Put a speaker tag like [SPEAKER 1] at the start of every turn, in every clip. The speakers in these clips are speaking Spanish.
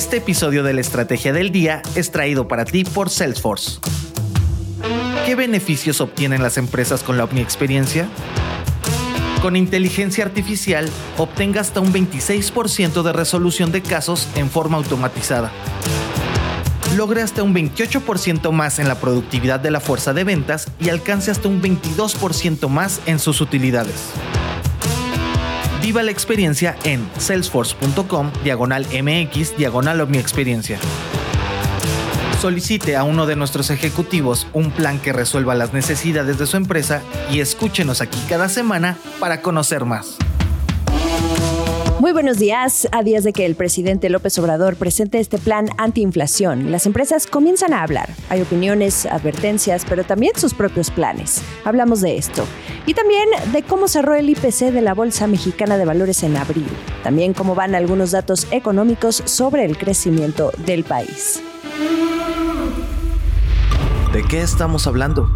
[SPEAKER 1] Este episodio de la Estrategia del Día es traído para ti por Salesforce. ¿Qué beneficios obtienen las empresas con la Omni Experiencia? Con inteligencia artificial, obtenga hasta un 26% de resolución de casos en forma automatizada. Logre hasta un 28% más en la productividad de la fuerza de ventas y alcance hasta un 22% más en sus utilidades. Viva la experiencia en salesforce.com diagonal mx diagonal mi experiencia. Solicite a uno de nuestros ejecutivos un plan que resuelva las necesidades de su empresa y escúchenos aquí cada semana para conocer más.
[SPEAKER 2] Muy buenos días. A días de que el presidente López Obrador presente este plan antiinflación, las empresas comienzan a hablar. Hay opiniones, advertencias, pero también sus propios planes. Hablamos de esto. Y también de cómo cerró el IPC de la Bolsa Mexicana de Valores en abril. También cómo van algunos datos económicos sobre el crecimiento del país.
[SPEAKER 1] ¿De qué estamos hablando?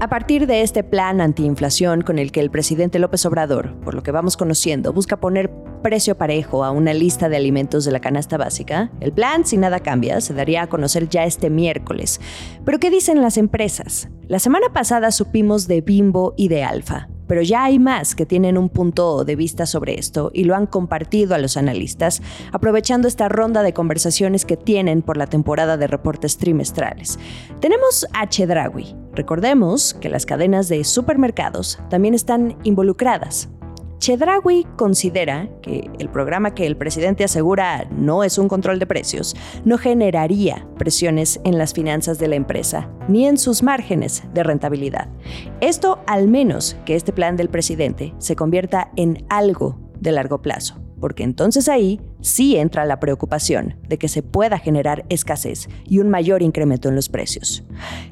[SPEAKER 2] A partir de este plan antiinflación con el que el presidente López Obrador, por lo que vamos conociendo, busca poner precio parejo a una lista de alimentos de la canasta básica, el plan, si nada cambia, se daría a conocer ya este miércoles. Pero ¿qué dicen las empresas? La semana pasada supimos de Bimbo y de Alfa pero ya hay más que tienen un punto de vista sobre esto y lo han compartido a los analistas, aprovechando esta ronda de conversaciones que tienen por la temporada de reportes trimestrales. Tenemos a Chedrawi. Recordemos que las cadenas de supermercados también están involucradas. Chedrawi considera que el programa que el presidente asegura no es un control de precios no generaría presiones en las finanzas de la empresa ni en sus márgenes de rentabilidad. Esto al menos que este plan del presidente se convierta en algo de largo plazo, porque entonces ahí sí entra la preocupación de que se pueda generar escasez y un mayor incremento en los precios.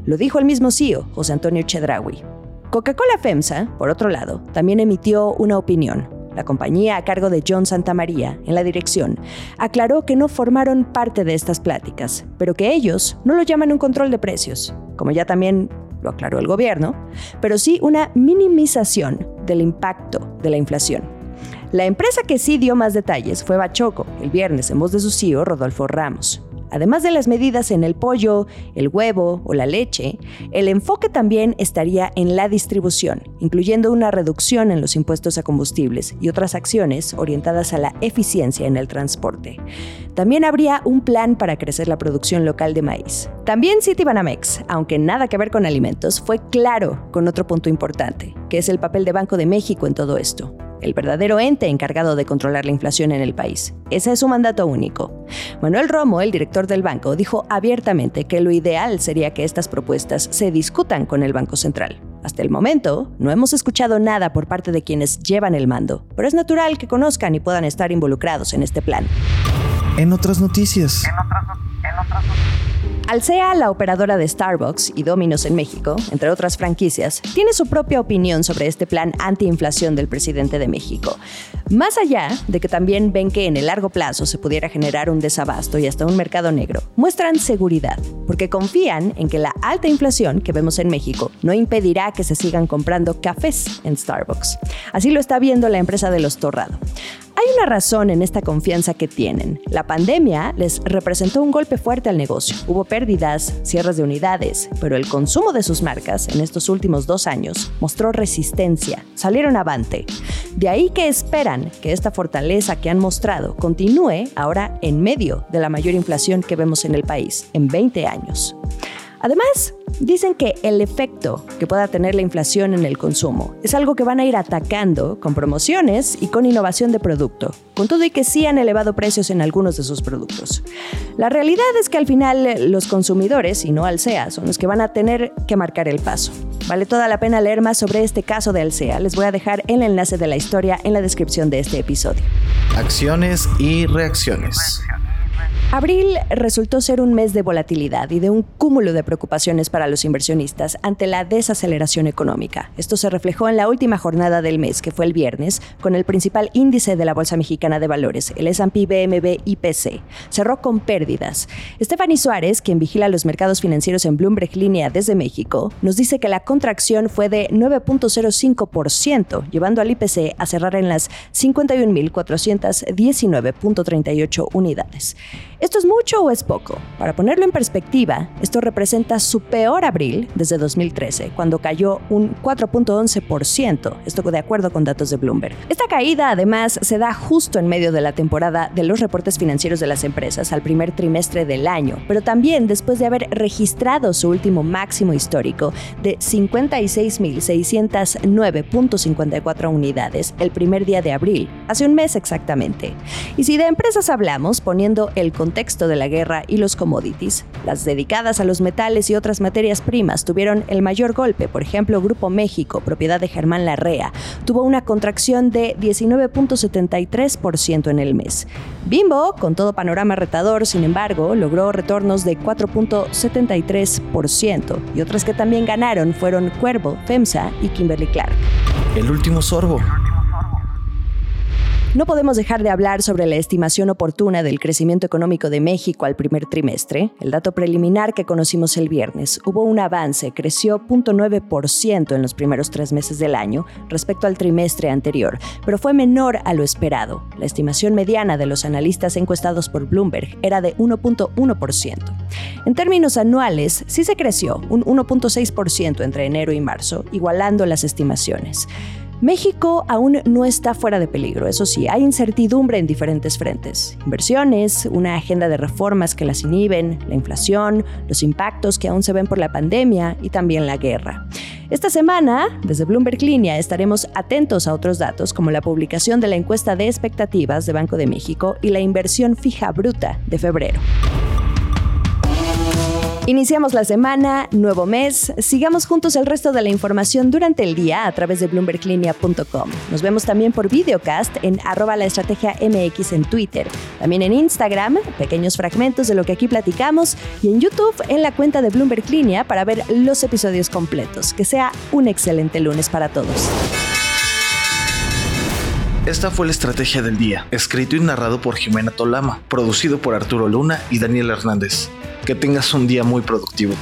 [SPEAKER 2] Lo dijo el mismo CEO, José Antonio Chedraui. Coca-Cola FEMSA, por otro lado, también emitió una opinión. La compañía a cargo de John Santamaría, en la dirección, aclaró que no formaron parte de estas pláticas, pero que ellos no lo llaman un control de precios, como ya también lo aclaró el gobierno, pero sí una minimización del impacto de la inflación. La empresa que sí dio más detalles fue Bachoco, el viernes en voz de su CEO Rodolfo Ramos. Además de las medidas en el pollo, el huevo o la leche, el enfoque también estaría en la distribución, incluyendo una reducción en los impuestos a combustibles y otras acciones orientadas a la eficiencia en el transporte. También habría un plan para crecer la producción local de maíz. También Citibanamex, aunque nada que ver con alimentos, fue claro con otro punto importante, que es el papel de Banco de México en todo esto el verdadero ente encargado de controlar la inflación en el país. Ese es su mandato único. Manuel Romo, el director del banco, dijo abiertamente que lo ideal sería que estas propuestas se discutan con el Banco Central. Hasta el momento, no hemos escuchado nada por parte de quienes llevan el mando, pero es natural que conozcan y puedan estar involucrados en este plan.
[SPEAKER 1] En otras noticias.
[SPEAKER 2] Alsea, la operadora de Starbucks y Domino's en México, entre otras franquicias, tiene su propia opinión sobre este plan antiinflación del presidente de México. Más allá de que también ven que en el largo plazo se pudiera generar un desabasto y hasta un mercado negro, muestran seguridad, porque confían en que la alta inflación que vemos en México no impedirá que se sigan comprando cafés en Starbucks. Así lo está viendo la empresa de los Torrado. Hay una razón en esta confianza que tienen. La pandemia les representó un golpe fuerte al negocio. Hubo pérdidas, cierres de unidades, pero el consumo de sus marcas en estos últimos dos años mostró resistencia, salieron avante. De ahí que esperan que esta fortaleza que han mostrado continúe ahora en medio de la mayor inflación que vemos en el país en 20 años. Además, dicen que el efecto que pueda tener la inflación en el consumo es algo que van a ir atacando con promociones y con innovación de producto, con todo y que sí han elevado precios en algunos de sus productos. La realidad es que al final los consumidores, y no Alsea, son los que van a tener que marcar el paso. Vale toda la pena leer más sobre este caso de Alsea. Les voy a dejar el enlace de la historia en la descripción de este episodio.
[SPEAKER 1] Acciones y reacciones.
[SPEAKER 2] Abril resultó ser un mes de volatilidad y de un cúmulo de preocupaciones para los inversionistas ante la desaceleración económica. Esto se reflejó en la última jornada del mes, que fue el viernes, con el principal índice de la Bolsa Mexicana de Valores, el S&P BMB IPC. Cerró con pérdidas. Stephanie Suárez, quien vigila los mercados financieros en Bloomberg Línea desde México, nos dice que la contracción fue de 9.05%, llevando al IPC a cerrar en las 51.419.38 unidades. ¿Esto es mucho o es poco? Para ponerlo en perspectiva, esto representa su peor abril desde 2013, cuando cayó un 4.11%, esto de acuerdo con datos de Bloomberg. Esta caída además se da justo en medio de la temporada de los reportes financieros de las empresas al primer trimestre del año, pero también después de haber registrado su último máximo histórico de 56.609.54 unidades el primer día de abril, hace un mes exactamente. Y si de empresas hablamos, poniendo el contexto de la guerra y los commodities. Las dedicadas a los metales y otras materias primas tuvieron el mayor golpe. Por ejemplo, Grupo México, propiedad de Germán Larrea, tuvo una contracción de 19.73% en el mes. Bimbo, con todo panorama retador, sin embargo, logró retornos de 4.73% y otras que también ganaron fueron Cuervo, FEMSA y Kimberly Clark.
[SPEAKER 1] El último sorbo.
[SPEAKER 2] No podemos dejar de hablar sobre la estimación oportuna del crecimiento económico de México al primer trimestre. El dato preliminar que conocimos el viernes hubo un avance, creció 0.9% en los primeros tres meses del año respecto al trimestre anterior, pero fue menor a lo esperado. La estimación mediana de los analistas encuestados por Bloomberg era de 1.1%. En términos anuales, sí se creció un 1.6% entre enero y marzo, igualando las estimaciones. México aún no está fuera de peligro, eso sí, hay incertidumbre en diferentes frentes. Inversiones, una agenda de reformas que las inhiben, la inflación, los impactos que aún se ven por la pandemia y también la guerra. Esta semana, desde Bloomberg Línea, estaremos atentos a otros datos como la publicación de la encuesta de expectativas de Banco de México y la inversión fija bruta de febrero. Iniciamos la semana, nuevo mes. Sigamos juntos el resto de la información durante el día a través de bloomberglinea.com. Nos vemos también por videocast en arroba la estrategia MX en Twitter. También en Instagram, pequeños fragmentos de lo que aquí platicamos. Y en YouTube en la cuenta de Bloomberg Línea para ver los episodios completos. Que sea un excelente lunes para todos.
[SPEAKER 1] Esta fue la estrategia del día, escrito y narrado por Jimena Tolama, producido por Arturo Luna y Daniel Hernández. Que tengas un día muy productivo.